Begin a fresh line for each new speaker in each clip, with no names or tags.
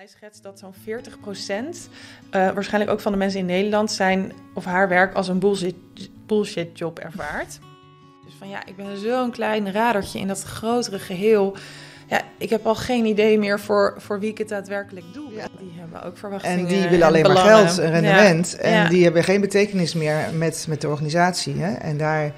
Hij schetst dat zo'n 40% uh, waarschijnlijk ook van de mensen in Nederland zijn of haar werk als een bullshit, bullshit job ervaart. Dus van ja, ik ben zo'n klein radertje in dat grotere geheel. Ja, ik heb al geen idee meer voor, voor wie ik het daadwerkelijk doe.
Ja.
Die hebben ook verwachtingen.
En die willen alleen maar geld en rendement.
Ja.
En
Ja.
die hebben geen betekenis meer met, met de organisatie. Hè? En daar,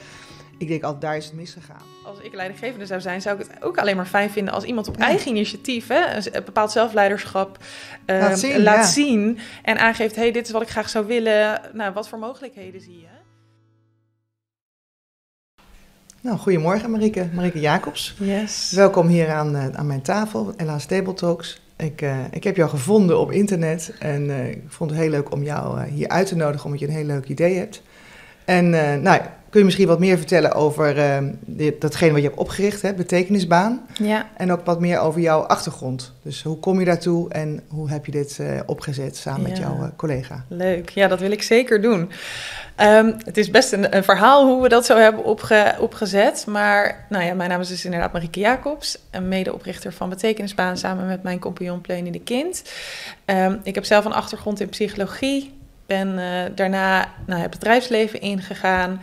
ik denk altijd, daar is het misgegaan.
Als ik leidinggevende zou zijn, zou ik het ook alleen maar fijn vinden als iemand op
Ja.
eigen initiatief, hè, een bepaald zelfleiderschap, eh,
Laat zien,
laat
ja.
zien en aangeeft: hey, dit is wat ik graag zou willen. Nou, wat voor mogelijkheden zie je?
Nou, goedemorgen Marieke, Marieke Jacobs.
Yes.
Welkom hier aan, eh, aan mijn tafel, Ela's Table Talks. Ik, eh, ik heb jou gevonden op internet en eh, ik vond het heel leuk om jou hier uit te nodigen, omdat je een heel leuk idee hebt. En nou, kun je misschien wat meer vertellen over dit, datgene wat je hebt opgericht, hè, betekenisbaan.
Ja,
En ook wat meer over jouw achtergrond. Dus hoe kom je daartoe en hoe heb je dit eh, opgezet samen met jouw eh, collega?
leuk. Ja, dat wil ik zeker doen. Ehm, het is best een, een verhaal hoe we dat zo hebben opge- opgezet. Maar nou ja, mijn naam is dus inderdaad Marieke Jacobs, een medeoprichter van Betekenisbaan samen met mijn compagnon Pleunie de Kind. Ehm, ik heb zelf een achtergrond in psychologie. Ben eh, daarna naar het bedrijfsleven ingegaan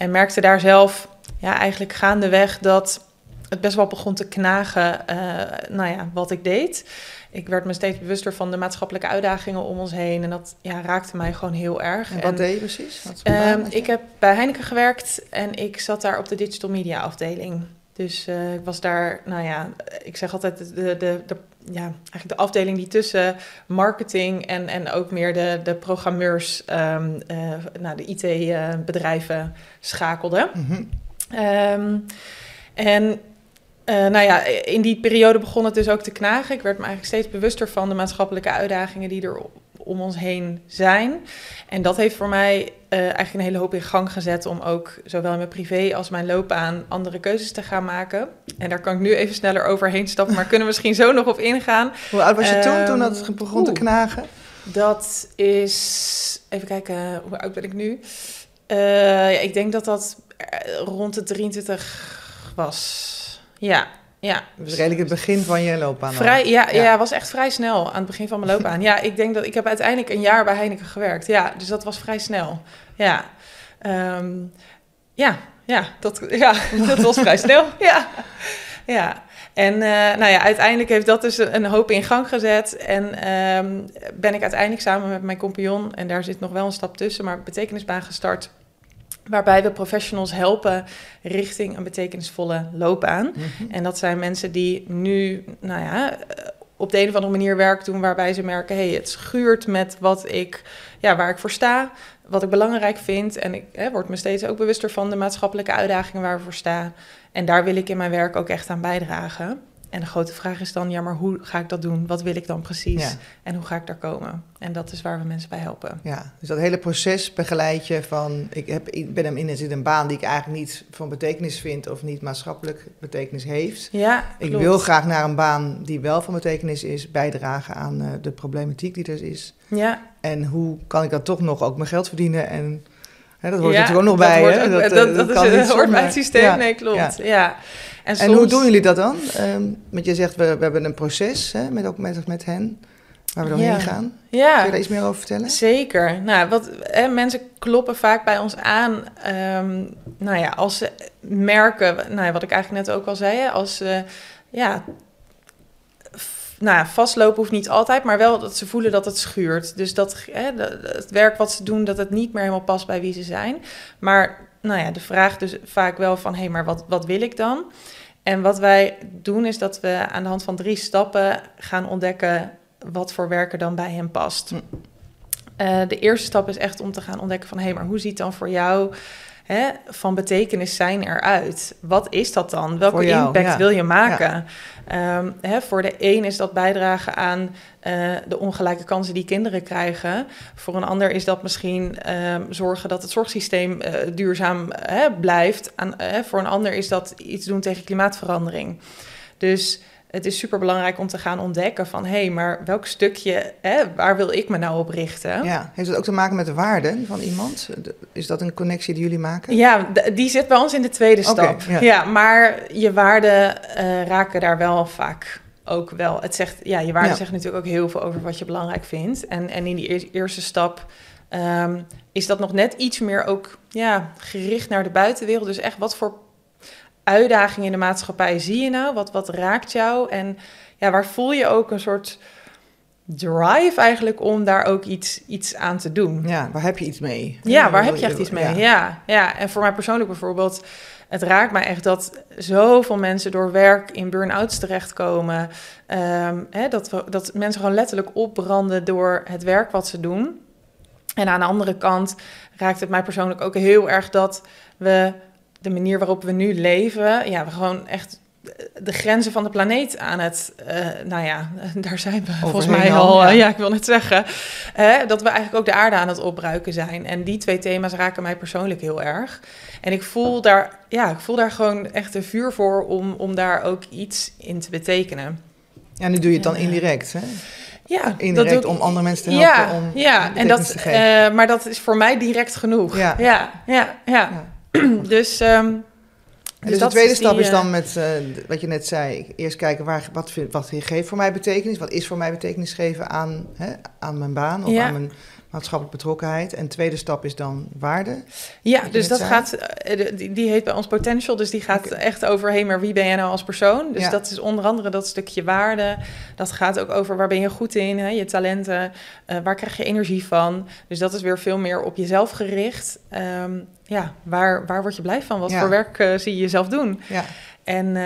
en merkte daar zelf ja, eigenlijk gaandeweg dat het best wel begon te knagen, eh, nou ja, wat ik deed. Ik werd me steeds bewuster van de maatschappelijke uitdagingen om ons heen. En dat ja, raakte mij gewoon heel erg.
En
En,
wat deed je precies? Wat
ehm, ik heb bij Heineken gewerkt en ik zat daar op de digital media afdeling. Dus eh, ik was daar, nou ja, ik zeg altijd de, de, de, ja, eigenlijk de afdeling die tussen marketing en, en ook meer de, de programmeurs, eh, nou, de IT-bedrijven schakelde.
Mhm.
Ehm, en eh, nou ja, in die periode begon het dus ook te knagen. Ik werd me eigenlijk steeds bewuster van de maatschappelijke uitdagingen die er om ons heen zijn. En dat heeft voor mij eh, eigenlijk een hele hoop in gang gezet om ook zowel in mijn privé als mijn loopbaan andere keuzes te gaan maken. En daar kan ik nu even sneller overheen stappen, maar kunnen we misschien zo nog op ingaan.
Hoe oud was je toen, toen
Ehm,
dat begon te knagen?
Dat is, even kijken, hoe oud ben ik nu? Eh, ja, ik denk dat dat eh, rond de 23 was. Ja, ja.
Dus redelijk het begin van je loopbaan.
Vrij, ja,
Ja.
ja. was echt vrij snel aan het begin van mijn loopbaan. ja, ik denk dat ik heb uiteindelijk een jaar bij Heineken gewerkt. Ja, dus dat was vrij snel. Ja, Ehm, ja, ja, dat, ja, dat was vrij snel. Ja, ja. En eh, nou ja, uiteindelijk heeft dat dus een, een hoop in gang gezet. En ehm, ben ik uiteindelijk samen met mijn compagnon, en daar zit nog wel een stap tussen, maar betekenisbaan gestart. Waarbij we professionals helpen richting een betekenisvolle loopbaan.
Mhm.
En dat zijn mensen die nu, nou ja, eh, op de een of andere manier werk doen waarbij ze merken, hé, hey, het schuurt met wat ik, ja, waar ik voor sta, wat ik belangrijk vind. En ik hè, word me steeds ook bewuster van de maatschappelijke uitdagingen waar we voor staan. En daar wil ik in mijn werk ook echt aan bijdragen. En de grote vraag is dan, ja, maar hoe ga ik dat doen? Wat wil ik dan precies?
Ja.
En hoe ga ik daar komen? En dat is waar we mensen bij helpen.
Ja, dus dat hele proces begeleid je van... Ik, heb, ik ben hem in zit een baan die ik eigenlijk niet van betekenis vind... of niet maatschappelijk betekenis heeft.
Ja,
Ik
klopt.
wil graag naar een baan die wel van betekenis is... bijdragen aan eh, de problematiek die er is.
Ja,
En hoe kan ik dan toch nog ook mijn geld verdienen? En hè, dat hoort
ja,
natuurlijk ook nog
dat
bij.
hoort
hè?
ook-
eh,
dat, dat,
kan
is,
niet
hoort bij het systeem.
Ja,
Nee, klopt.
ja.
En,
En hoe doen jullie dat dan? Ehm, want je zegt, we, we hebben een proces hè, met, ook met, met hen... waar we doorheen
Ja.
gaan.
Ja.
Kun je daar iets meer over vertellen?
Zeker. Nou, wat, hè, mensen kloppen vaak bij ons aan. ehm, nou ja, als ze merken, nou ja, wat ik eigenlijk net ook al zei, hè, als ze ja, f- nou ja, vastlopen hoeft niet altijd, maar wel dat ze voelen dat het schuurt. Dus dat hè, de- het werk wat ze doen, dat het niet meer helemaal past bij wie ze zijn. Maar nou ja, de vraag dus vaak wel van, hé, hey, maar wat, wat wil ik dan? En wat wij doen is dat we aan de hand van drie stappen gaan ontdekken wat voor werken dan bij hen past.
Hm.
Eh, de eerste stap is echt om te gaan ontdekken van... hé, hey, maar hoe ziet dan voor jou hè, van betekenis zijn eruit? Wat is dat dan? Welke
jou,
impact
ja.
wil je maken? Ehm, hè, voor de een is dat bijdragen aan eh, de ongelijke kansen die kinderen krijgen. Voor een ander is dat misschien ehm, zorgen dat het zorgsysteem eh, duurzaam hè, blijft. Aan, hè, voor een ander is dat iets doen tegen klimaatverandering. Dus het is super belangrijk om te gaan ontdekken van... hé, hey, maar welk stukje, hè, waar wil ik me nou op richten?
Ja, heeft dat ook te maken met de waarden van iemand? Is dat een connectie die jullie maken?
Ja, die zit bij ons in de tweede stap.
ja.
ja. maar je waarden eh, raken daar wel vaak ook wel. Het zegt, ja, je waarde
Ja.
zegt natuurlijk ook heel veel over wat je belangrijk vindt. En, en in die eer- eerste stap ehm, is dat nog net iets meer ook ja, gericht naar de buitenwereld. Dus echt wat voor uitdagingen in de maatschappij zie je nou? Wat, wat raakt jou? En ja, waar voel je ook een soort drive eigenlijk om daar ook iets, iets aan te doen?
Ja, waar heb je iets mee?
Ja, waar heb je echt iets mee?
Ja.
Ja. ja, En voor mij persoonlijk bijvoorbeeld, het raakt mij echt dat zoveel mensen door werk in burn-outs terechtkomen. Ehm, hè, dat, we, dat mensen gewoon letterlijk opbranden door het werk wat ze doen. En aan de andere kant raakt het mij persoonlijk ook heel erg dat we de manier waarop we nu leven, ja, we gewoon echt de grenzen van de planeet aan het, eh, nou ja, daar zijn we volgens mij
al,
al,
ja.
ik wil net zeggen, hè, dat we eigenlijk ook de aarde aan het opbruiken zijn. En die twee thema's raken mij persoonlijk heel erg. En ik voel daar, ja, ik voel daar gewoon echt een vuur voor om, om daar ook iets in te betekenen.
Ja, nu doe je het dan indirect, hè?
Ja,
Indirect
ik-
om andere mensen te helpen
ja,
om
ja, en dat,
te geven.
eh, maar dat is voor mij direct genoeg.
Ja.
ja, ja. ja. dus, ehm,
Dus, de
dat
tweede stap
die,
is
eh,
dan met eh, wat je net zei. Eerst kijken waar, wat, vind, wat geeft voor mij betekenis. Wat is voor mij betekenis geven aan, hè, aan mijn baan of
Ja.
aan mijn maatschappelijke betrokkenheid. En de tweede stap is dan waarde.
Ja, dus dat
zei.
gaat, eh, die, die heet bij ons potential, dus die gaat echt over, hey, maar wie ben jij nou als persoon? Dus
Ja.
dat is onder andere dat stukje waarde. Dat gaat ook over waar ben je goed in, hè, je talenten, eh, waar krijg je energie van? Dus dat is weer veel meer op jezelf gericht. Ehm, ja, waar, waar word je blij van? Wat
Ja.
voor werk eh, zie je jezelf doen?
Ja,
En,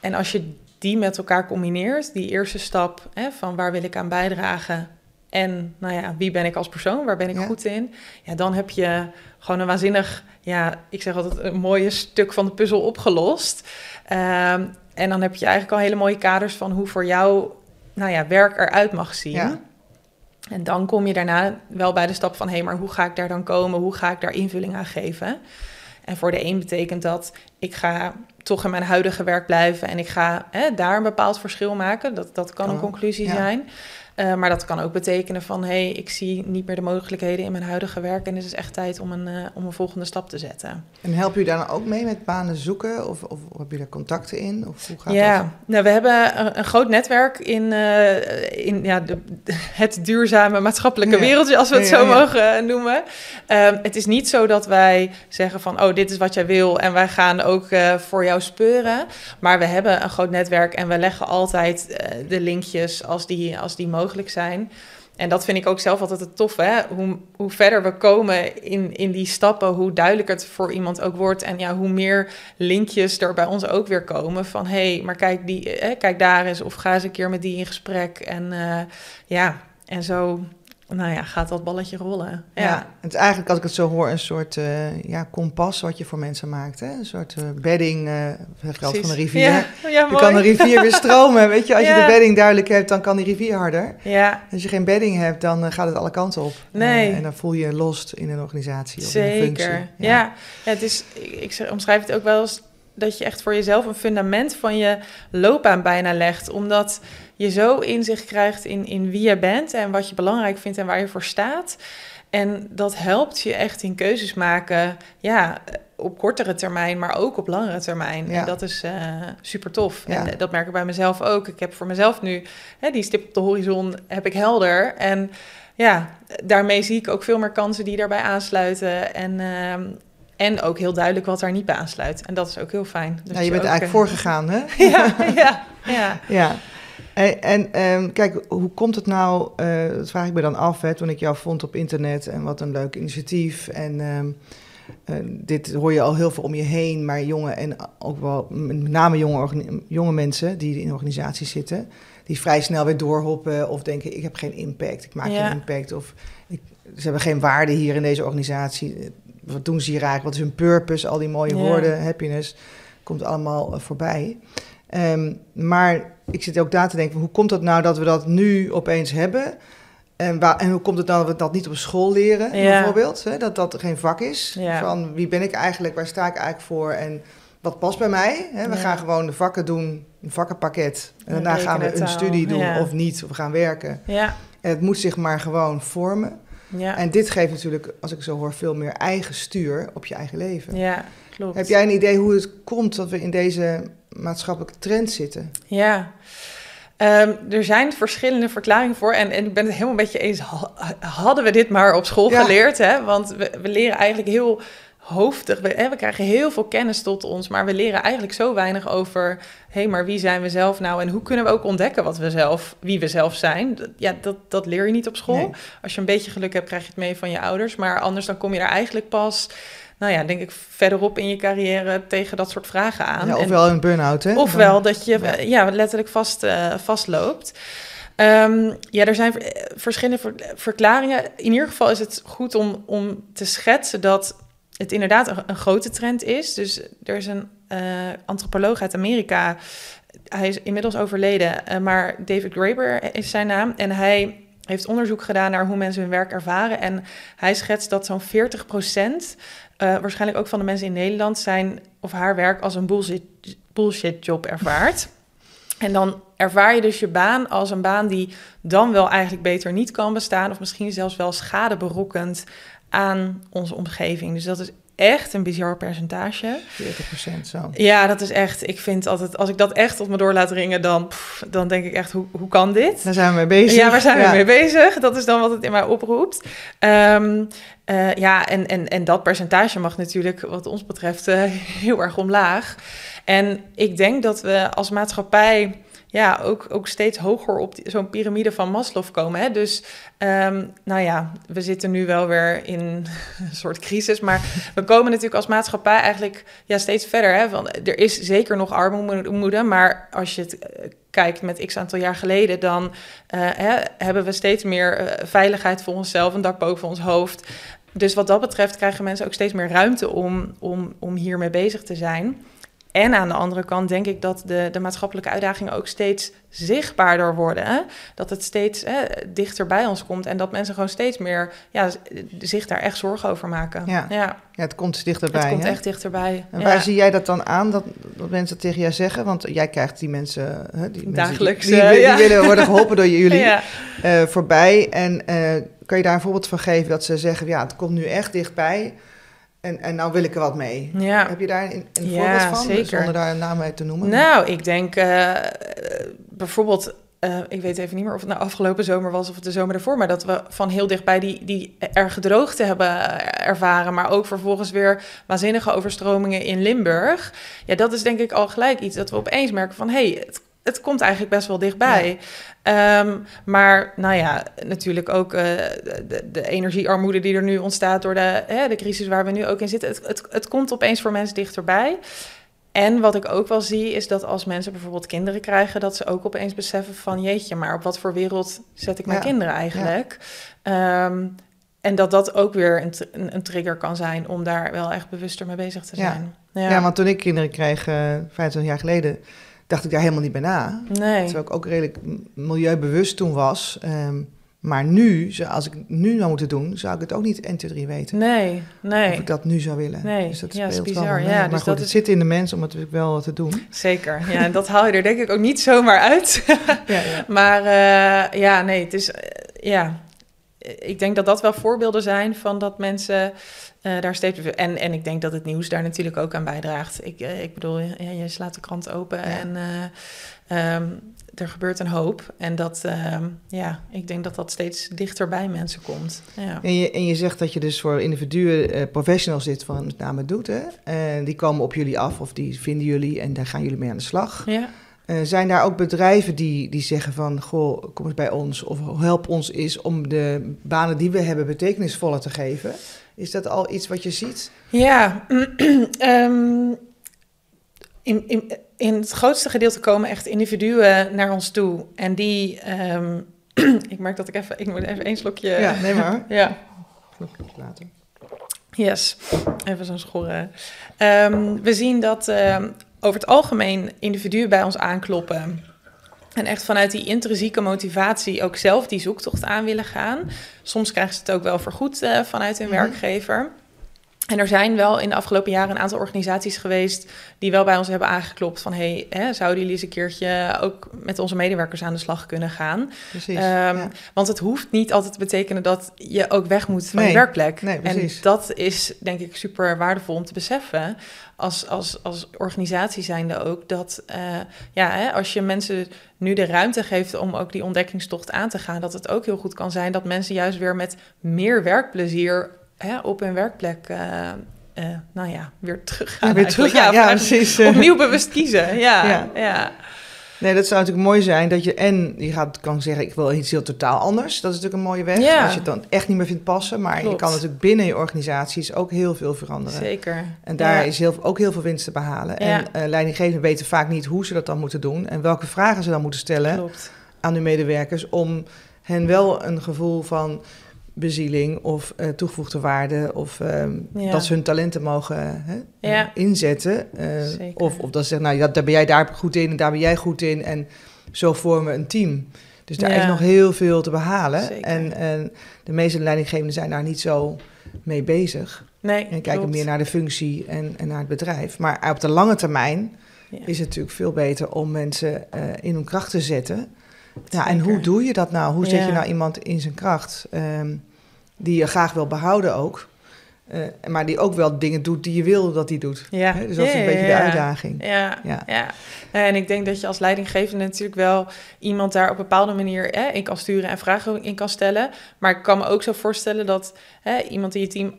en als je die met elkaar combineert, die eerste stap hè, van waar wil ik aan bijdragen en nou ja, wie ben ik als persoon, waar ben ik
Ja.
goed in, ja, dan heb je gewoon een waanzinnig, ja, ik zeg altijd een mooie stuk van de puzzel opgelost. Ehm, en dan heb je eigenlijk al hele mooie kaders van hoe voor jou, nou ja, werk eruit mag zien.
Ja.
En dan kom je daarna wel bij de stap van, hé, maar hoe ga ik daar dan komen? Hoe ga ik daar invulling aan geven? En voor de een betekent dat ik ga toch in mijn huidige werk blijven en ik ga hè, daar een bepaald verschil maken. Dat, dat kan een conclusie
ja.
zijn. Eh, maar dat kan ook betekenen van hé, hey, ik zie niet meer de mogelijkheden in mijn huidige werk en het is echt tijd om een, eh, om een volgende stap te zetten.
en help je daar dan ook mee met banen zoeken? Of, of heb je daar contacten in? Of hoe gaat
ja,
dat?
nou, we hebben een, een groot netwerk in, eh, in ja, de, het duurzame maatschappelijke
Ja.
wereldje, als we het
Ja,
zo
ja,
mogen noemen. Ehm, het is niet zo dat wij zeggen van, oh, dit is wat jij wil en wij gaan ook voor jou speuren. Maar we hebben een groot netwerk en we leggen altijd de linkjes als die, als die mogelijk zijn. En dat vind ik ook zelf altijd het toffe. Hè? Hoe, hoe verder we komen in, in die stappen, hoe duidelijker het voor iemand ook wordt. En ja, hoe meer linkjes er bij ons ook weer komen. Van hé, hey, maar kijk, die, eh, kijk daar eens. Of ga eens een keer met die in gesprek. En eh, ja, en zo nou ja, gaat dat balletje rollen. Ja,
Ja. het is eigenlijk, als ik het zo hoor, een soort eh, ja, kompas wat je voor mensen maakt. Hè? Een soort eh, bedding, eh zeg ik altijd van een rivier.
Ja, ja
je kan een rivier weer stromen, weet je. Als je de bedding duidelijk hebt, dan kan die rivier harder.
Ja,
Als je geen bedding hebt, dan eh, gaat het alle kanten op.
Nee.
Eh, en dan voel je je lost in een organisatie of in een functie.
Zeker. Ja. Ja. het is, ik, ik zeg- omschrijf het ook wel eens dat je echt voor jezelf een fundament van je loopbaan bijna legt. Omdat je zo inzicht krijgt in, in wie je bent en wat je belangrijk vindt en waar je voor staat. En dat helpt je echt in keuzes maken, ja, op kortere termijn, maar ook op langere termijn.
Ja.
En dat is eh, super tof.
Ja.
En eh, dat merk ik bij mezelf ook. Ik heb voor mezelf nu hè, die stip op de horizon heb ik helder. En ja, daarmee zie ik ook veel meer kansen die daarbij aansluiten. En, ehm, en ook heel duidelijk wat daar niet bij aansluit. En dat is ook heel fijn. Dus
Nou, je bent eigenlijk
eh,
voorgegaan, hè?
ja, ja, ja.
Ja. En, en ehm, kijk, hoe komt het nou, eh, dat vraag ik me dan af, hè, toen ik jou vond op internet en wat een leuk initiatief. En ehm, eh, dit hoor je al heel veel om je heen, maar jonge en ook wel met name jonge, jonge mensen die in organisaties zitten, die vrij snel weer doorhoppen of denken, ik heb geen impact, ik maak
Ja.
geen impact of ik, ze hebben geen waarde hier in deze organisatie. Wat doen ze hier eigenlijk? Wat is hun purpose? Al die mooie
Ja.
woorden, happiness, komt allemaal eh, voorbij. Ehm, maar ik zit ook daar te denken, hoe komt het nou dat we dat nu opeens hebben? En, waar, en hoe komt het nou dat we dat niet op school leren,
Ja.
bijvoorbeeld? Hè? Dat dat geen vak is.
Ja.
Van wie ben ik eigenlijk, waar sta ik eigenlijk voor en wat past bij mij? Hè? We
Ja.
gaan gewoon de vakken doen, een vakkenpakket. En daarna gaan we een studie doen of niet, of we gaan werken.
Ja,
En het moet zich maar gewoon vormen.
ja,
En dit geeft natuurlijk, als ik zo hoor, veel meer eigen stuur op je eigen leven.
ja, klopt.
Heb jij een idee hoe het komt dat we in deze maatschappelijke trend zitten?
Ja. Ehm, er zijn verschillende verklaringen voor. En, en ik ben het helemaal met je eens. Hadden we dit maar op school geleerd? Hè? Want we, we leren eigenlijk heel hoofdig. We, hè, we krijgen heel veel kennis tot ons, maar we leren eigenlijk zo weinig over, hé, hey, maar wie zijn we zelf nou en hoe kunnen we ook ontdekken wat we zelf, wie we zelf zijn? Ja, dat, dat leer je niet op school. Als je een beetje geluk hebt, krijg je het mee van je ouders, maar anders dan kom je er eigenlijk pas nou ja, denk ik verderop in je carrière tegen dat soort vragen aan.
Ja, ofwel een burn-out, hè?
Ofwel dat je ja. letterlijk vast, uh, vastloopt. Um, ja, er zijn verschillende verklaringen. In ieder geval is het goed om, om te schetsen dat het inderdaad een, grote trend is. Dus er is een uh, antropoloog uit Amerika. Hij is inmiddels overleden, uh, maar David Graeber is zijn naam. En hij heeft onderzoek gedaan naar hoe mensen hun werk ervaren. En hij schetst dat zo'n 40 procent, uh, waarschijnlijk ook van de mensen in Nederland, zijn of haar werk als een bullshit, bullshit job ervaart. En dan ervaar je dus je baan als een baan die dan wel eigenlijk beter niet kan bestaan, of misschien zelfs wel schade berokkend aan onze omgeving. Dus dat is echt een bizar percentage.
40% zo.
Ja, dat is echt. Ik vind altijd, als ik dat echt op me door laat ringen, dan, dan denk ik echt, hoe, hoe kan dit?
Daar zijn we mee bezig.
Ja, waar zijn we mee bezig? Dat is dan wat het in mij oproept. Ehm, eh, ja, en, en, en dat percentage mag natuurlijk, wat ons betreft, uh, heel erg omlaag. En ik denk dat we als maatschappij ja, ook, ook steeds hoger op zo'n piramide van Maslow komen. Hè? Dus um, nou ja, we zitten nu wel weer in een soort crisis. Maar we komen natuurlijk als maatschappij eigenlijk ja, steeds verder. Hè? Er is zeker nog armoede, maar als je het eh, kijkt met x aantal jaar geleden, dan uh, hè, hebben we steeds meer uh, veiligheid voor onszelf, een dak boven ons hoofd. Dus wat dat betreft krijgen mensen ook steeds meer ruimte om, om, om hiermee bezig te zijn. En aan de andere kant denk ik dat de, de maatschappelijke uitdagingen ook steeds zichtbaarder worden. Hè? Dat het steeds hè, dichter bij ons komt en dat mensen gewoon steeds meer ja, zich daar echt zorgen over maken.
Ja, ja. ja het komt dichterbij.
Het komt echt dichterbij.
En waar zie jij dat dan aan, dat, dat mensen tegen jou zeggen? Want jij krijgt die mensen, hè, die
Dagelijks,
mensen die, die, willen worden geholpen door jullie uh, voorbij. En uh, kan je daar een voorbeeld van geven dat ze zeggen, ja, het komt nu echt dichtbij. En, en nou wil ik er wat mee. Ja. Heb je daar een, een voorbeeld van? Zeker. Zonder daar een naam uit te noemen.
Nou, ik denk uh, bijvoorbeeld... Uh, ik weet even niet meer of het nou afgelopen zomer was of het de zomer ervoor, maar dat we van heel dichtbij die, die erge droogte hebben ervaren, maar ook vervolgens weer waanzinnige overstromingen in Limburg. Ja, dat is denk ik al gelijk iets dat we opeens merken van, hé, hey, het het komt eigenlijk best wel dichtbij. Ehm, maar nou ja, natuurlijk ook uh, de, de, energiearmoede die er nu ontstaat door de, hè, de crisis waar we nu ook in zitten. Het, het, het komt opeens voor mensen dichterbij. En wat ik ook wel zie, is dat als mensen bijvoorbeeld kinderen krijgen, dat ze ook opeens beseffen van jeetje, maar op wat voor wereld zet ik mijn kinderen eigenlijk? Ehm, en dat dat ook weer een, een, een, trigger kan zijn om daar wel echt bewuster mee bezig te zijn.
Ja, ja. want toen ik kinderen kreeg, uh, eh, 25 jaar geleden, dacht ik daar helemaal niet bij na. Nee. Terwijl ik ook redelijk milieubewust toen was. Ehm, maar nu, als ik nu nou moeten doen, zou ik het ook niet 1, 2, 3 weten.
Nee, nee.
Of ik dat nu zou willen.
Nee,
dus dat
ja,
speelt
bizar.
Wel
ja,
maar
dus
goed,
dat
het
is...
zit in de mens om het wel te doen.
Zeker, ja. En dat haal je er denk ik ook niet zomaar uit. ja, ja. Maar uh, ja, nee, het is... Uh, ja, ik denk dat dat wel voorbeelden zijn van dat mensen uh, daar steeds. En, en ik denk dat het nieuws daar natuurlijk ook aan bijdraagt. Ik, uh, ik bedoel, ja, je slaat de krant open en uh, um, er gebeurt een hoop. En dat, ehm, ja, ik denk dat dat steeds dichter bij mensen komt. Ja.
En, je, en je zegt dat je dus voor individuen, professionals dit van met name doet. Hè? Die komen op jullie af of die vinden jullie en daar gaan jullie mee aan de slag. Ja. Uh, zijn daar ook bedrijven die, die zeggen van, goh, kom eens bij ons of help ons eens om de banen die we hebben betekenisvoller te geven? Is dat al iets wat je ziet?
Ja, um, in, in, in het grootste gedeelte komen echt individuen naar ons toe. En die, um, ik merk dat ik even, ik moet even één slokje...
Ja, neem maar.
ja.
Slokje later.
Yes, even zo'n schorren. Um, we zien dat over het algemeen individuen bij ons aankloppen en echt vanuit die intrinsieke motivatie ook zelf die zoektocht aan willen gaan. Soms krijgen ze het ook wel vergoed uh, vanuit hun mhm. werkgever. En er zijn wel in de afgelopen jaren een aantal organisaties geweest die wel bij ons hebben aangeklopt van hey, hè, zouden jullie eens een keertje ook met onze medewerkers aan de slag kunnen gaan?
Precies.
Ehm,
ja.
Want het hoeft niet altijd te betekenen dat je ook weg moet van
Nee,
je werkplek.
nee,
en dat is denk ik super waardevol om te beseffen als, als, als organisatie zijnde ook dat eh, ja, hè, als je mensen nu de ruimte geeft om ook die ontdekkingstocht aan te gaan, dat het ook heel goed kan zijn dat mensen juist weer met meer werkplezier hè, op hun werkplek. eh, eh, nou ja, weer terug gaan.
Ja, weer terug gaan, ja, precies.
Opnieuw bewust kiezen. Ja,
Ja.
ja.
Nee, dat zou natuurlijk mooi zijn dat je en je gaat kan zeggen ik wil iets heel totaal anders. Dat is natuurlijk een mooie weg.
Ja.
Als je het dan echt niet meer vindt passen, maar je kan natuurlijk binnen je organisaties ook heel veel veranderen.
zeker.
En daar
Ja.
is heel, ook heel veel winst te behalen.
Ja.
En eh leidinggevenden weten vaak niet hoe ze dat dan moeten doen en welke vragen ze dan moeten stellen
Klopt.
aan hun medewerkers om hen wel een gevoel van bezieling of eh, toegevoegde waarde of ehm,
Ja.
dat ze hun talenten mogen hè,
Ja.
eh, inzetten. Eh, of, of dat ze zeggen, nou ja, daar ben jij daar goed in en daar ben jij goed in en zo vormen we een team. Dus daar
Ja.
is nog heel veel te behalen.
Zeker.
En, en de meeste leidinggevenden zijn daar niet zo mee bezig.
Nee,
En kijken
klopt.
meer naar de functie en, en naar het bedrijf. Maar op de lange termijn is het natuurlijk veel beter om mensen in hun kracht te zetten. Ja, en hoe doe je dat nou? Hoe zet
Ja.
je nou iemand in zijn kracht? ehm, die je graag wil behouden ook. eh, maar die ook wel dingen doet die je wil dat hij doet.
Ja.
Dus dat is een
ja,
beetje de uitdaging.
Ja,
Ja.
ja. En ik denk dat je als leidinggevende natuurlijk wel iemand daar op een bepaalde manier hè, in kan sturen en vragen in kan stellen. Maar ik kan me ook zo voorstellen dat hè, iemand in je team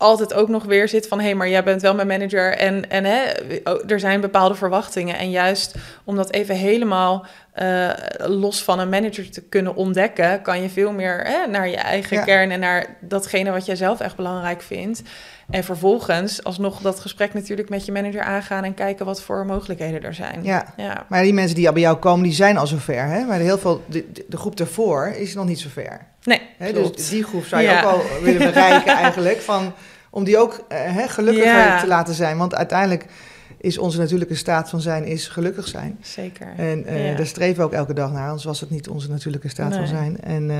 altijd ook nog weer zit van... hé, hey, maar jij bent wel mijn manager en, en hè, er zijn bepaalde verwachtingen. En juist om dat even helemaal eh, los van een manager te kunnen ontdekken... kan je veel meer hè, naar je eigen
Ja.
kern en naar datgene wat jij zelf echt belangrijk vindt... En vervolgens alsnog dat gesprek natuurlijk met je manager aangaan en kijken wat voor mogelijkheden er zijn.
Ja.
ja.
Maar die mensen die al bij jou komen, die zijn al zover. Hè? Maar heel veel, de, de- groep daarvoor is nog niet zo ver.
Nee.
Dus die groep zou je
Ja.
ook al willen bereiken eigenlijk. Van, om die ook eh, hè, gelukkiger
Ja.
te laten zijn. Want uiteindelijk is onze natuurlijke staat van zijn is gelukkig zijn.
Zeker.
En eh,
Ja.
daar streven we ook elke dag naar, anders was het niet onze natuurlijke staat van zijn. En eh,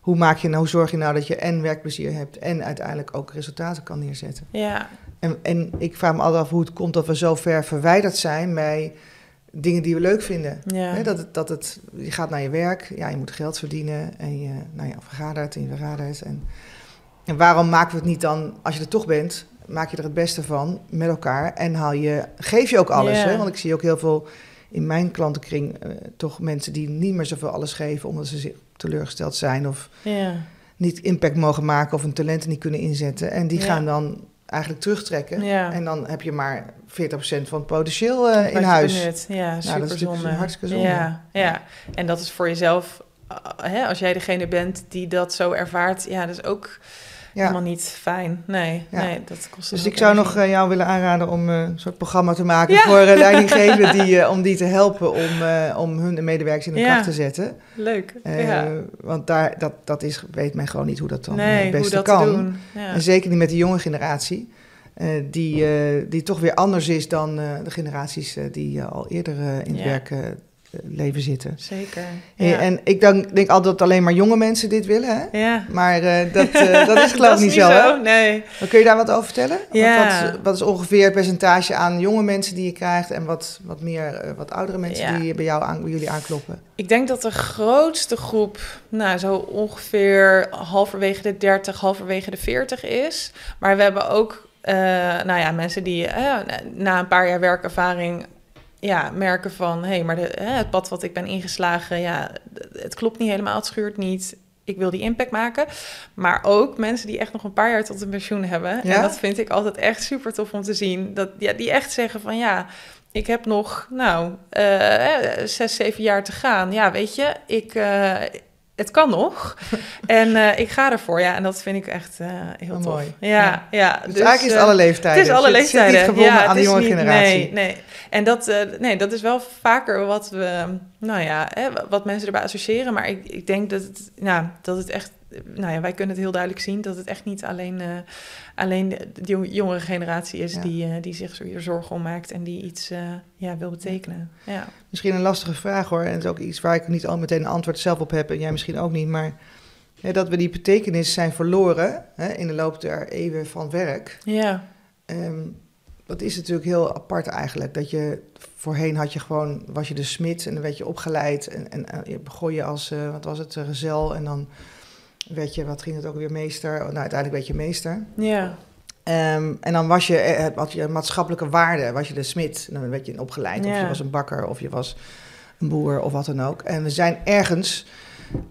hoe, maak je nou, hoe zorg je nou dat je en werkplezier hebt en uiteindelijk ook resultaten kan neerzetten?
Ja,
En, en ik vraag me altijd af hoe het komt dat we zo ver verwijderd zijn bij dingen die we leuk vinden.
ja.
Dat het, dat het, je gaat naar je werk, ja, je moet geld verdienen en je nou ja, vergadert en je vergadert. En, en waarom maken we het niet dan, als je er toch bent, maak je er het beste van met elkaar en haal je, geef je ook alles. Hè? Want ik zie ook heel veel in mijn klantenkring eh, toch mensen die niet meer zoveel alles geven omdat ze zich teleurgesteld zijn of niet impact mogen maken of hun talenten niet kunnen inzetten. En die gaan dan eigenlijk terugtrekken. En dan heb je maar 40% van het potentieel eh, in huis.
benut. Ja,
dat is
super
natuurlijk
zonde.
hartstikke zonde.
Ja, ja, en dat is voor jezelf, uh, hè, als jij degene bent die dat zo ervaart, ja, dat is ook. Helemaal niet fijn. Nee, nee, dat kost
Dus ik zou nog eh, jou willen aanraden om eh, een soort programma te maken voor uh, leidinggevenden, die, eh, om die te helpen om, eh, om hun medewerkers in de kracht te zetten.
Leuk.
Eh. Want daar, dat, dat is, weet men gewoon niet hoe dat dan eh,
Nee,
het beste kan. En zeker niet met de jonge generatie, eh, die, eh, die toch weer anders is dan eh, de generaties eh, die eh, al eerder eh, in het
Ja.
Werkleven zitten.
Zeker.
Eh,
Ja.
En ik denk, denk altijd dat alleen maar jonge mensen dit willen, hè?
ja.
Maar eh, dat, eh, dat is geloof ik niet zo, hè?
Nee.
Maar kun je daar wat over vertellen?
Ja.
Wat, wat is ongeveer het percentage aan jonge mensen die je krijgt en wat, wat meer wat oudere mensen
Ja.
die bij, jou aan, bij jullie aankloppen?
Ik denk dat de grootste groep, nou, zo ongeveer halverwege de 30, halverwege de 40 is. Maar we hebben ook, nou ja, mensen die na een paar jaar werkervaring ja, merken van... hé, hey, maar de, hè, het pad wat ik ben ingeslagen, ja, het klopt niet helemaal, het schuurt niet. Ik wil die impact maken. Maar ook mensen die echt nog een paar jaar tot een pensioen hebben.
Ja?
En dat vind ik altijd echt super tof om te zien. Dat, ja, die echt zeggen van ja, ik heb nog, nou, eh, zes, zeven jaar te gaan. Ja, weet je, ik, eh, het kan nog. en eh, ik ga ervoor. Ja, en dat vind ik echt eh, heel
Oh,
tof.
mooi.
Ja,
Ja.
ja.
Dus, eigenlijk is het
eh,
alle leeftijden.
het is alle
Het zit- zit
leeftijden.
niet gebonden
ja,
aan de
het is
jonge
niet-
generatie.
Nee, nee. En dat, nee, dat is wel vaker wat we, nou ja, hè, wat mensen erbij associëren. Maar ik, ik denk dat het, nou, dat het echt, nou ja, wij kunnen het heel duidelijk zien dat het echt niet alleen, eh, alleen de, de jong- jongere generatie is
Ja.
die, eh, die zich hier zorgen om maakt en die iets eh, ja, wil betekenen. Ja.
Misschien een lastige vraag hoor. En het is ook iets waar ik niet al meteen een antwoord zelf op heb. En jij misschien ook niet. Maar hè, dat we die betekenis zijn verloren hè, in de loop der eeuwen van werk.
Ja.
Ehm, dat is natuurlijk heel apart eigenlijk. Dat je voorheen had je gewoon, was je de smid en dan werd je opgeleid en, en, je begon je als, wat was het, gezel en dan werd je, wat ging het ook weer, meester. Nou, uiteindelijk werd je meester.
Ja.
Ehm, en dan was je, eh, had je maatschappelijke waarde, was je de smid. Dan werd je opgeleid, of je was een bakker, of je was een boer, of wat dan ook. En we zijn ergens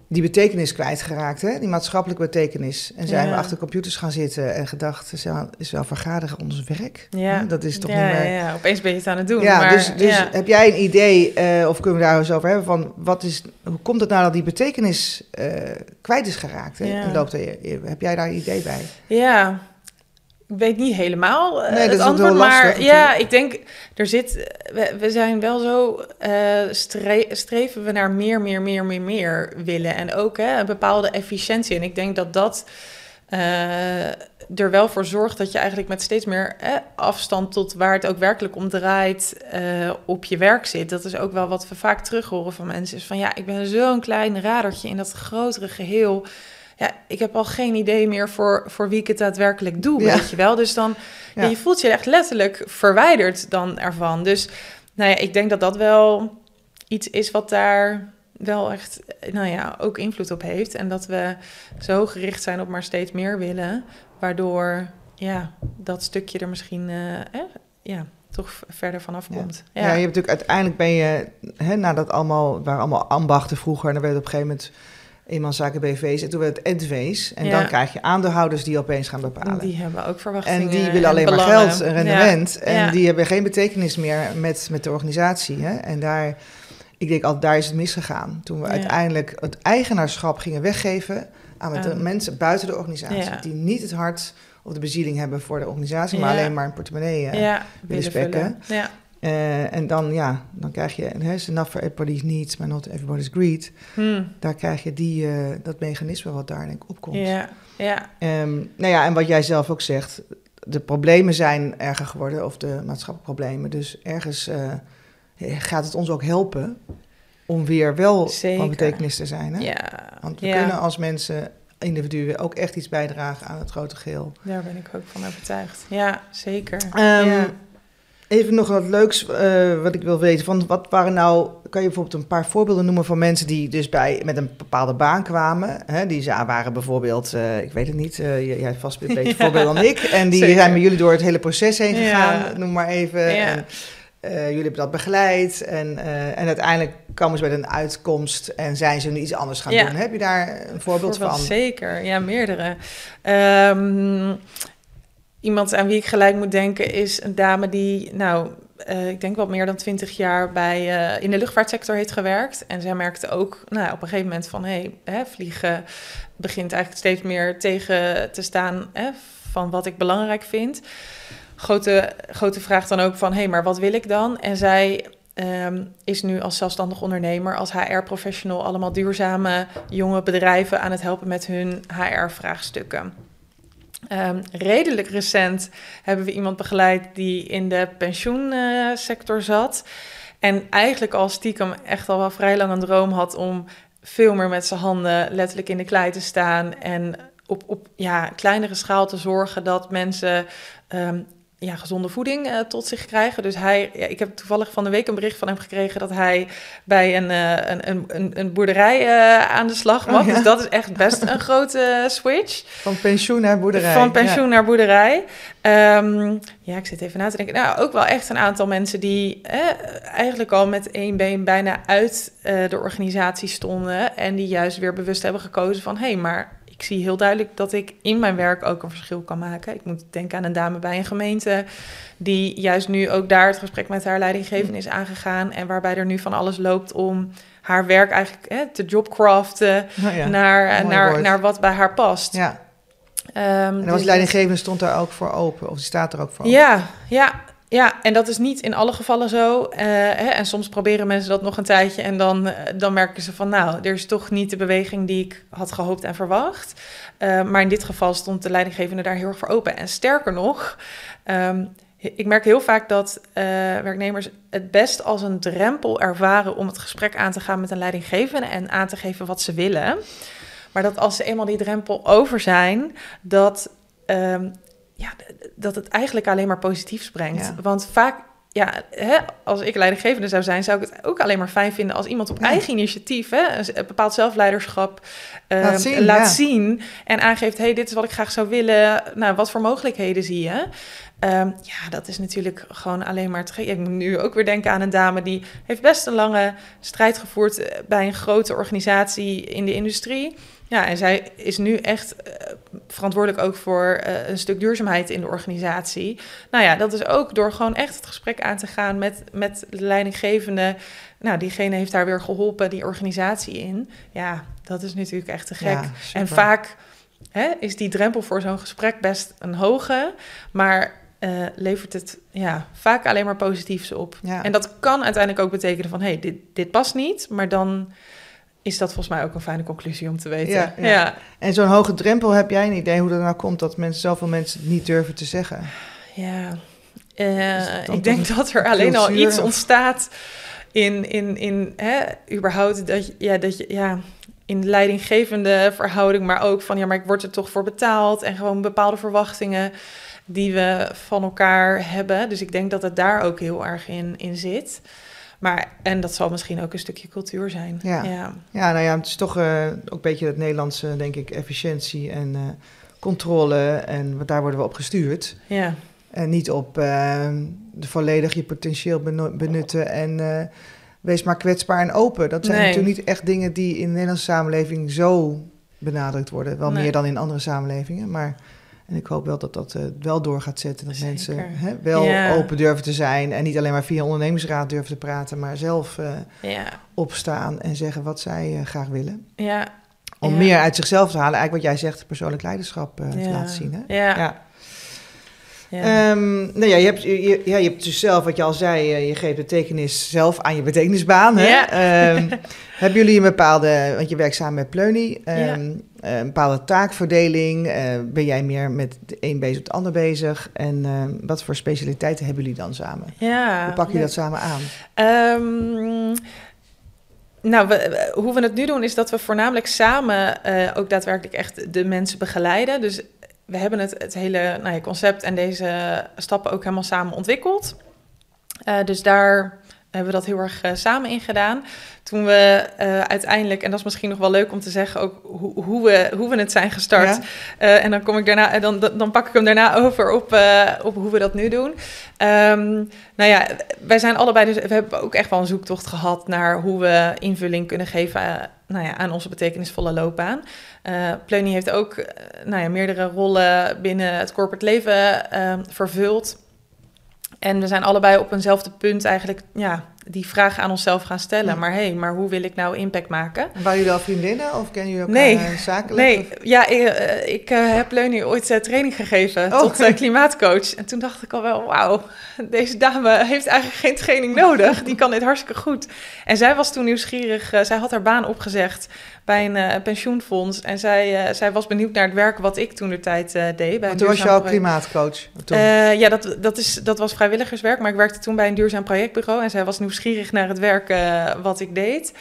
die betekenis kwijtgeraakt, hè? die maatschappelijke betekenis. En zijn
Ja.
we achter computers gaan zitten en gedacht, is wel, is wel vergaderen ons werk?
Ja.
Dat is toch
ja,
niet meer...
ja, opeens ben je het aan het doen.
Ja,
maar,
dus, dus heb jij een idee, eh, of kunnen we daar eens over hebben, van wat is, hoe komt het nou dat die betekenis eh, kwijt is geraakt hè,
Ja.
in de loop der eeuwen? Heb jij daar een idee bij?
Ja, weet niet helemaal eh,
Nee, dat
het antwoord, maar
lastig
ja, ik denk, er zit, we, we zijn wel zo, eh, stre- streven we naar meer, meer, meer, meer, meer willen. En ook hè, een bepaalde efficiëntie. En ik denk dat dat eh, er wel voor zorgt dat je eigenlijk met steeds meer afstand tot waar het ook werkelijk om draait op je werk zit. Dat is ook wel wat we vaak terug horen van mensen. Is van ja, ik ben zo'n klein radertje in dat grotere geheel. Ja, ik heb al geen idee meer voor, voor wie ik het daadwerkelijk doe,
Ja.
weet je wel. Dus dan, ja.
Ja.
je voelt je echt letterlijk verwijderd dan ervan. Dus nou ja, ik denk dat dat wel iets is wat daar wel echt, nou ja, ook invloed op heeft. En dat we zo gericht zijn op maar steeds meer willen, waardoor, ja, dat stukje er misschien, eh, eh, ja, toch verder vanaf
Ja.
komt.
Ja, je hebt natuurlijk uiteindelijk ben je, hè, nadat allemaal, waren allemaal ambachten vroeger, en dan werd op een gegeven moment eenmanszaken BV's en toen werd het NV's. En
Ja.
dan krijg je aandeelhouders die opeens gaan bepalen.
Die hebben ook verwachtingen.
En die willen alleen maar geld en rendement. En
Ja.
die hebben geen betekenis meer met, met de organisatie. Hè? En daar, ik denk altijd, daar is het misgegaan. Toen we uiteindelijk het eigenaarschap gingen weggeven aan de mensen buiten de organisatie. Die niet het hart of de bezieling hebben voor de organisatie, maar alleen maar een portemonnee. eh.
Willen
spekken.
Ja.
Eh, en dan, ja, dan krijg je, hè, it's enough for everybody's needs, maar not everybody's greed.
Hm.
Daar krijg je die, eh, dat mechanisme wat daar denk ik opkomt.
Ja, ja,
Ehm, nou ja, en wat jij zelf ook zegt, de problemen zijn erger geworden, of de maatschappelijke problemen. Dus ergens eh, gaat het ons ook helpen om weer wel
Zeker.
van betekenis te zijn. Hè?
ja.
Want we
ja.
kunnen als mensen, individuen, ook echt iets bijdragen aan het grote geheel.
Daar ben ik ook van overtuigd. Ja, zeker.
Ehm,
ja.
Even nog wat leuks eh, wat ik wil weten. Van wat waren nou, kan je bijvoorbeeld een paar voorbeelden noemen van mensen die dus bij, met een bepaalde baan kwamen? Hè? Die za- waren bijvoorbeeld, eh, ik weet het niet, eh, jij vast een beter voorbeeld dan ik. En die
Zeker.
zijn met jullie door het hele proces heen
Ja.
gegaan, noem maar even.
Ja.
En, jullie hebben dat begeleid en, en uiteindelijk komen ze met een uitkomst en zijn ze nu iets anders gaan
Ja.
doen. Heb je daar een voorbeeld
Voorbeeld
van?
Zeker, ja, meerdere. Ehm, iemand aan wie ik gelijk moet denken is een dame die, nou, eh, ik denk wel meer dan twintig jaar bij, eh, in de luchtvaartsector heeft gewerkt. En zij merkte ook nou, op een gegeven moment van, hé, hè, vliegen begint eigenlijk steeds meer tegen te staan hè, van wat ik belangrijk vind. Grote, grote vraag dan ook van, hé, maar wat wil ik dan? En zij ehm, is nu als zelfstandig ondernemer, als HR-professional, allemaal duurzame jonge bedrijven aan het helpen met hun HR-vraagstukken. Ehm, redelijk recent hebben we iemand begeleid die in de pensioensector zat. En eigenlijk al stiekem echt al wel vrij lang een droom had om veel meer met zijn handen letterlijk in de klei te staan. En op, op ja, kleinere schaal te zorgen dat mensen ehm, ja, gezonde voeding eh, tot zich krijgen. Dus hij, ja, ik heb toevallig van de week een bericht van hem gekregen dat hij bij een, eh, een, een, een, boerderij eh, aan de slag mag.
Oh, ja.
Dus dat is echt best een grote switch.
Van pensioen naar boerderij.
Van pensioen naar boerderij. Ehm, ja, ik zit even na te denken. Nou, ook wel echt een aantal mensen die eh, eigenlijk al met één been bijna uit eh, de organisatie stonden. En die juist weer bewust hebben gekozen van... hé, hey, maar ik zie heel duidelijk dat ik in mijn werk ook een verschil kan maken. Ik moet denken aan een dame bij een gemeente... die juist nu ook daar het gesprek met haar leidinggevende is aangegaan... en waarbij er nu van alles loopt om haar werk eigenlijk te jobcraften...
Nou ja,
naar, naar,
woord.
naar wat bij haar past.
Ja, en dan was
dus
die leidinggevende stond daar ook voor open, of die staat er ook voor open.
ja, ja, ja, en dat is niet in alle gevallen zo. Eh, hè, en soms proberen mensen dat nog een tijdje en dan, eh, dan merken ze van, nou, er is toch niet de beweging die ik had gehoopt en verwacht. Eh, maar in dit geval stond de leidinggevende daar heel erg voor open. En sterker nog, ehm, ik merk heel vaak dat eh, werknemers het best als een drempel ervaren om het gesprek aan te gaan met een leidinggevende en aan te geven wat ze willen. Maar dat als ze eenmaal die drempel over zijn, dat, ehm, ja, dat het eigenlijk alleen maar positiefs brengt. Want vaak ja, hè, als ik leidinggevende zou zijn, zou ik het ook alleen maar fijn vinden als iemand op eigen initiatief, hè, een bepaald zelfleiderschap laat, zien, en aangeeft: hey, dit is wat ik graag zou willen. Nou, wat voor mogelijkheden zie je? Ehm, ja, dat is natuurlijk gewoon alleen maar te Ik moet nu ook weer denken aan een dame die heeft best een lange strijd gevoerd eh, bij een grote organisatie in de industrie. Ja, en zij is nu echt uh, verantwoordelijk ook voor uh, een stuk duurzaamheid in de organisatie. Nou ja, dat is ook door gewoon echt het gesprek aan te gaan met, met de leidinggevende. Nou, diegene heeft daar weer geholpen, die organisatie in. Ja, dat is natuurlijk echt te gek. en vaak hè, is die drempel voor zo'n gesprek best een hoge. Maar uh, levert het ja, vaak alleen maar positiefs op. Ja. En dat kan uiteindelijk ook betekenen van... hé, hey, dit, dit past niet, maar dan is dat volgens mij ook een fijne conclusie om te weten. Ja, ja.
En zo'n hoge drempel, heb jij een idee hoe dat nou komt... dat mensen, zoveel mensen het niet durven te zeggen?
Ja, uh, ik denk dat er alleen al iets ontstaat in, in, in hè, überhaupt dat, ja, dat je... Ja, in de leidinggevende verhouding, maar ook van ja, maar ik word er toch voor betaald en gewoon bepaalde verwachtingen die we van elkaar hebben. Dus ik denk dat het daar ook heel erg in, in zit. Maar, en dat zal misschien ook een stukje cultuur zijn.
Ja, ja. ja nou ja, het is toch uh, ook een beetje het Nederlandse, denk ik, efficiëntie en uh, controle. En daar worden we op gestuurd. Ja. En niet op uh, de volledig je potentieel benutten en wees maar kwetsbaar en open. Dat zijn natuurlijk niet echt dingen die in de Nederlandse samenleving zo benadrukt worden. Wel meer dan in andere samenlevingen, maar... En ik hoop wel dat dat uh, wel door gaat zetten. Dat mensen hè, wel open durven te zijn. En niet alleen maar via ondernemingsraad durven te praten, maar zelf uh, ja. opstaan en zeggen wat zij uh, graag willen. Ja. Om meer uit zichzelf te halen. Eigenlijk wat jij zegt, persoonlijk leiderschap te laten zien. Hè? ja. Ja. Um, nou ja, je hebt, je, ja, je hebt dus zelf, wat je al zei, je geeft betekenis zelf aan je betekenisbaan. Hè? Ja. Um, hebben jullie een bepaalde, want je werkt samen met Pleuny, um, eh, een bepaalde taakverdeling? Uh, ben jij meer met de een bezig of de ander bezig? En uh, wat voor specialiteiten hebben jullie dan samen? Ja, hoe pak je dat samen aan?
Nou, we, hoe we het nu doen is dat we voornamelijk samen ook daadwerkelijk echt de mensen begeleiden. Dus we hebben het, het hele nou ja, concept en deze stappen ook helemaal samen ontwikkeld. dus daar hebben we dat heel erg uh, samen in gedaan. Toen we uh, uiteindelijk, en dat is misschien nog wel leuk om te zeggen, ook hoe, hoe we, hoe we het zijn gestart. Ja. Uh, en dan kom ik daarna, dan, dan pak ik hem daarna over op, op hoe we dat nu doen. Um, nou ja, wij zijn allebei, dus we hebben ook echt wel een zoektocht gehad naar hoe we invulling kunnen geven nou ja, aan onze betekenisvolle loopbaan. Uh, Pleunie heeft ook nou ja, meerdere rollen binnen het corporate leven vervuld. En we zijn allebei op eenzelfde punt eigenlijk ja, die vraag aan onszelf gaan stellen. Maar hé, hey, maar hoe wil ik nou impact maken?
Waren jullie al vriendinnen of kennen jullie elkaar nee, zakelijk?
Nee, ja, ik, uh, ik uh, heb Leunie ooit uh, training gegeven oh. tot klimaatcoach. En toen dacht ik al wel, wauw, deze dame heeft eigenlijk geen training nodig. Die kan dit hartstikke goed. En zij was toen nieuwsgierig. zij had haar baan opgezegd bij een pensioenfonds. En zij, zij was benieuwd naar het werk wat ik toen de tijd deed. Bij
toen was jouw klimaatcoach?
ja, dat, dat, is, dat was vrijwilligerswerk. Maar ik werkte toen bij een duurzaam projectbureau. En zij was nieuwsgierig naar het werk uh, wat ik deed.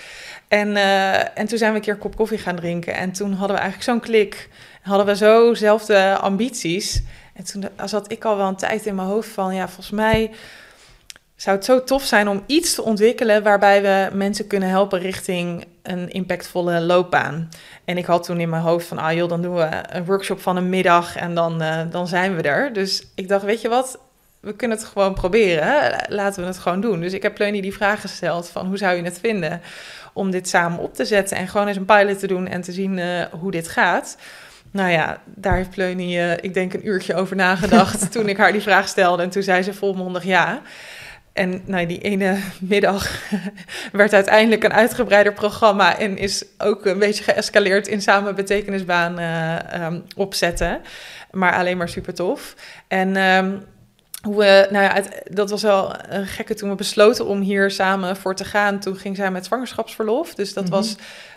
En, uh, en toen zijn we een keer kop koffie gaan drinken. En toen hadden we eigenlijk zo'n klik. Hadden we zo'zelfde ambities. En toen zat ik al wel een tijd in mijn hoofd van... ja, volgens mij zou het zo tof zijn om iets te ontwikkelen... waarbij we mensen kunnen helpen richting een impactvolle loopbaan. En ik had toen in mijn hoofd van... ah joh, dan doen we een workshop van een middag en dan, uh, dan zijn we er. Dus ik dacht, weet je wat we kunnen het gewoon proberen. Hè? Laten we het gewoon doen. Dus ik heb Pleunie die vraag gesteld van hoe zou je het vinden om dit samen op te zetten en gewoon eens een pilot te doen en te zien uh, hoe dit gaat. Nou ja, daar heeft Pleunie, uh, ik denk, een uurtje over nagedacht toen ik haar die vraag stelde. En toen zei ze volmondig ja. En nou, die ene middag werd uiteindelijk een uitgebreider programma en is ook een beetje geëscaleerd in samen betekenisbaan uh, um, opzetten. Maar alleen maar super tof. En um, hoe we, nou ja, dat was wel een gekke toen we besloten om hier samen voor te gaan. Toen ging zij met zwangerschapsverlof. Dus dat mhm. was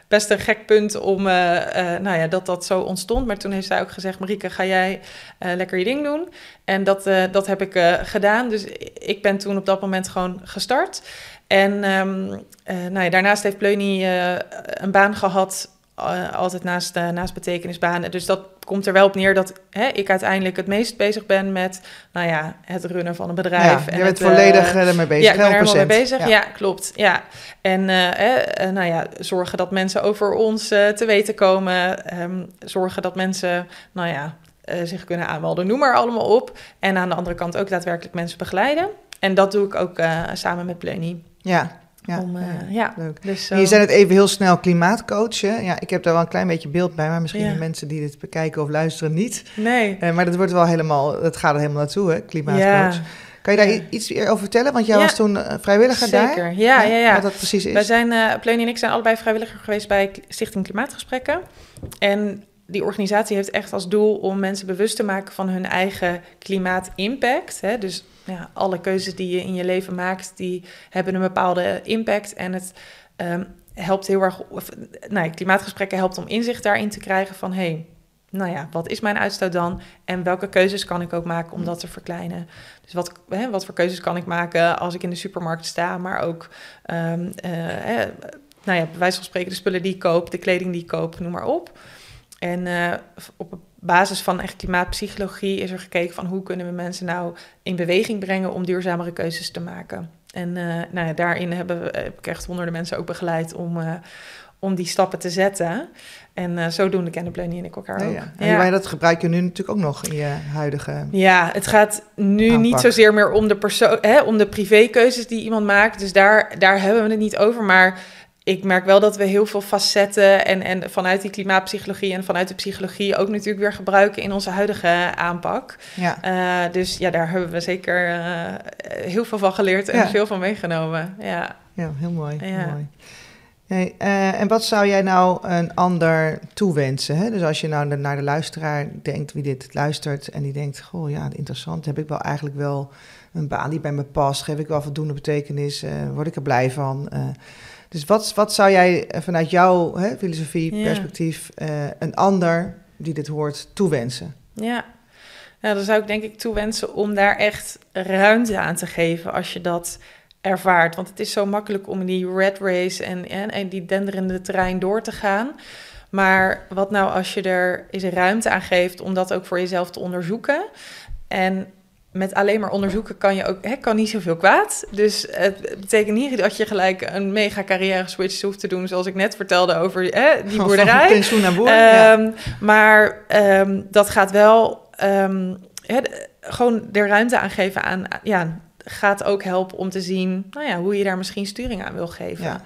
best een gek punt om, uh, uh, nou ja, dat dat zo ontstond. Maar toen heeft zij ook gezegd, Marieke, ga jij uh, lekker je ding doen? En dat, dat heb ik gedaan. Dus ik ben toen op dat moment gewoon gestart. En um, nou ja, daarnaast heeft Pleunie een baan gehad eh, altijd naast, uh, naast betekenisbanen. Dus dat komt er wel op neer dat hè, ik uiteindelijk het meest bezig ben met nou ja, het runnen van een bedrijf.
Ja,
en
je bent
het,
volledig uh, ermee bezig.
Ja, ik ben er helemaal mee bezig.
Ja.
Ja, klopt. Ja. En eh, nou ja, zorgen dat mensen over ons te weten komen. Um, zorgen dat mensen, nou ja, zich kunnen aanmelden. Noem maar allemaal op. En aan de andere kant ook daadwerkelijk mensen begeleiden. En dat doe ik ook samen met Pleunie.
Ja, ja,
Om, uh,
ja,
ja,
leuk.
Dus
Je zei het even heel snel klimaatcoach. Hè? Ja, ik heb daar wel een klein beetje beeld bij, maar misschien
Ja.
de mensen die dit bekijken of luisteren niet.
Nee.
Eh, maar dat wordt wel helemaal, dat gaat er helemaal naartoe, hè, klimaatcoach.
Ja.
Kan je daar
Ja.
iets meer over vertellen? Want jij was toen eh, vrijwilliger daar.
Zeker. Ja, ja, ja.
Wat dat precies is.
Wij zijn, uh, en ik zijn allebei vrijwilliger geweest bij Stichting Klimaatgesprekken. En die organisatie heeft echt als doel om mensen bewust te maken van hun eigen klimaatimpact. Hè? Dus ja, alle keuzes die je in je leven maakt, die hebben een bepaalde impact. En het ehm, helpt heel erg, of, nou klimaatgesprekken helpt om inzicht daarin te krijgen van... Hey, nou ja, wat is mijn uitstoot dan? En welke keuzes kan ik ook maken om dat te verkleinen? Dus wat, hè, wat voor keuzes kan ik maken als ik in de supermarkt sta, maar ook, ehm, eh, nou ja, bij wijze van spreken, de spullen die ik koop, de kleding die ik koop, noem maar op. En eh, op basis van echt klimaatpsychologie is er gekeken van hoe kunnen we mensen nou in beweging brengen om duurzamere keuzes te maken. En eh, nou ja, daarin hebben we, heb ik echt honderden mensen ook begeleid om, uh, om die stappen te zetten. En uh, zodoende kennen Pleunie en ik elkaar
Ja,
ook.
ja. En ja. dat gebruik je nu natuurlijk ook nog in je huidige.
Ja, het gaat nu
aanpak.
niet zozeer meer om de, persoon, hè, om de privékeuzes die iemand maakt. Dus daar, daar hebben we het niet over. Maar ik merk wel dat we heel veel facetten en, en vanuit die klimaatpsychologie en vanuit de psychologie ook natuurlijk weer gebruiken in onze huidige aanpak.
Ja.
Uh, dus ja, daar hebben we zeker uh, heel veel van geleerd en
Ja.
veel van meegenomen. Ja,
ja heel mooi.
Ja.
Heel mooi. Hey, uh, en wat zou jij nou een ander toewensen? Hè? Dus als je nou naar de luisteraar denkt, wie dit luistert, en die denkt, goh ja, interessant, heb ik wel eigenlijk wel een baan die bij me past, geef ik wel voldoende betekenis, word ik er blij van. Dus wat, wat zou jij vanuit jouw hè, filosofie,
Ja.
perspectief, uh, een ander die dit hoort toewensen?
Ja. ja, dan zou ik denk ik toewensen om daar echt ruimte aan te geven als je dat ervaart. Want het is zo makkelijk om in die red race en, en, en die denderende terrein door te gaan. Maar wat nou als je er eens ruimte aan geeft om dat ook voor jezelf te onderzoeken? En met alleen maar onderzoeken kan je ook, hè, kan niet zoveel kwaad. Dus het betekent niet dat je gelijk een mega carrière switch hoeft te doen, zoals ik net vertelde over hè, die boerderij.
Pensioen naar boer.
Um,
ja.
Maar um, dat gaat wel um, hè, gewoon er ruimte aan geven aan, ja, gaat ook helpen om te zien, nou ja, hoe je daar misschien sturing aan wil geven.
Ja.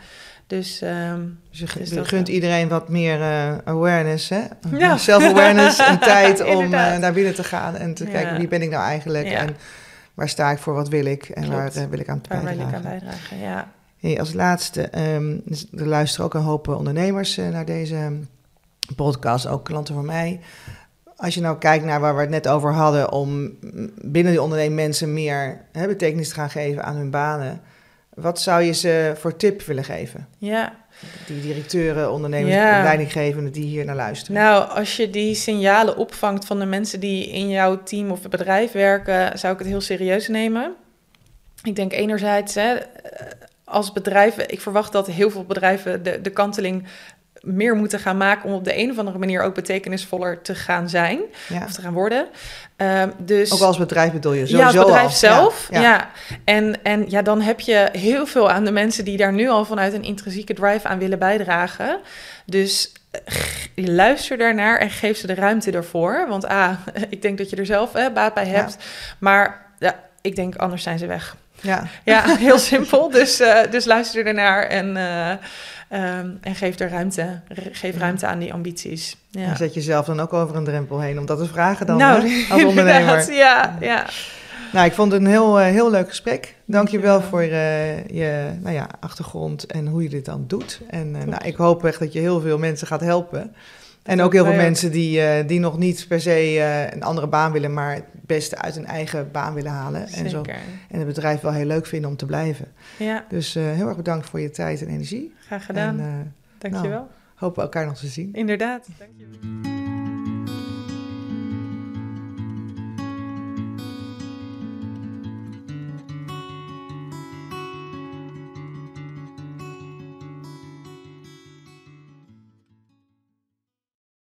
Dus, um,
dus je
dus
je gunt
wel.
iedereen wat meer uh, awareness, hè?
Ja.
Self-awareness en tijd om uh, naar binnen te gaan en te
Ja.
kijken wie ben ik nou eigenlijk
Ja.
en waar sta ik voor, wat wil ik en
Klopt.
waar uh, wil ik aan
waar wil ik
bijdragen.
aan bijdragen, ja.
Hey, als laatste, um, er luisteren ook een hoop ondernemers naar deze podcast, ook klanten van mij. Als je nou kijkt naar waar we het net over hadden, om binnen die onderneming mensen meer hè, betekenis te gaan geven aan hun banen. Wat zou je ze voor tip willen geven?
Ja,
Die directeuren, ondernemers,
Ja.
leidinggevenden die hier naar luisteren.
nou, als je die signalen opvangt van de mensen die in jouw team of bedrijf werken, zou ik het heel serieus nemen. Ik denk enerzijds, hè, als bedrijven, ik verwacht dat heel veel bedrijven de, de kanteling meer moeten gaan maken om op de een of andere manier ook betekenisvoller te gaan zijn
ja.
of te gaan worden. Um, dus
Ook als bedrijf bedoel je?
ja,
Sowieso
als bedrijf
al.
zelf.
Ja,
Ja,
ja.
En, en ja, dan heb je heel veel aan de mensen die daar nu al vanuit een intrinsieke drive aan willen bijdragen. Dus eh, luister daarnaar en geef ze de ruimte ervoor. Want ah, ik denk dat je er zelf hè, baat bij hebt. Maar ja, ik denk anders zijn ze weg.
Ja.
Ja, heel simpel. Dus, uh, dus luister ernaar en, uh, um, en geef er ruimte. Geef ruimte aan die ambities. Ja.
En zet jezelf dan ook over een drempel heen om dat te vragen dan
nou,
hè, als ondernemer.
Ja, ja.
Nou, ik vond het een heel, uh, heel leuk gesprek. Dank je wel voor uh, je nou ja, achtergrond en hoe je dit dan doet. En uh, nou, ik hoop echt dat je heel veel mensen gaat helpen. En ook heel veel mensen die, uh, die nog niet per se uh, een andere baan willen, maar het beste uit hun eigen baan willen halen.
Zeker.
En, zo, en het bedrijf wel heel leuk vinden om te blijven.
Ja.
Dus uh, heel erg bedankt voor je tijd en energie.
Graag gedaan. En, Dank je wel.
Nou, hopen elkaar nog te zien.
Inderdaad. Dank je.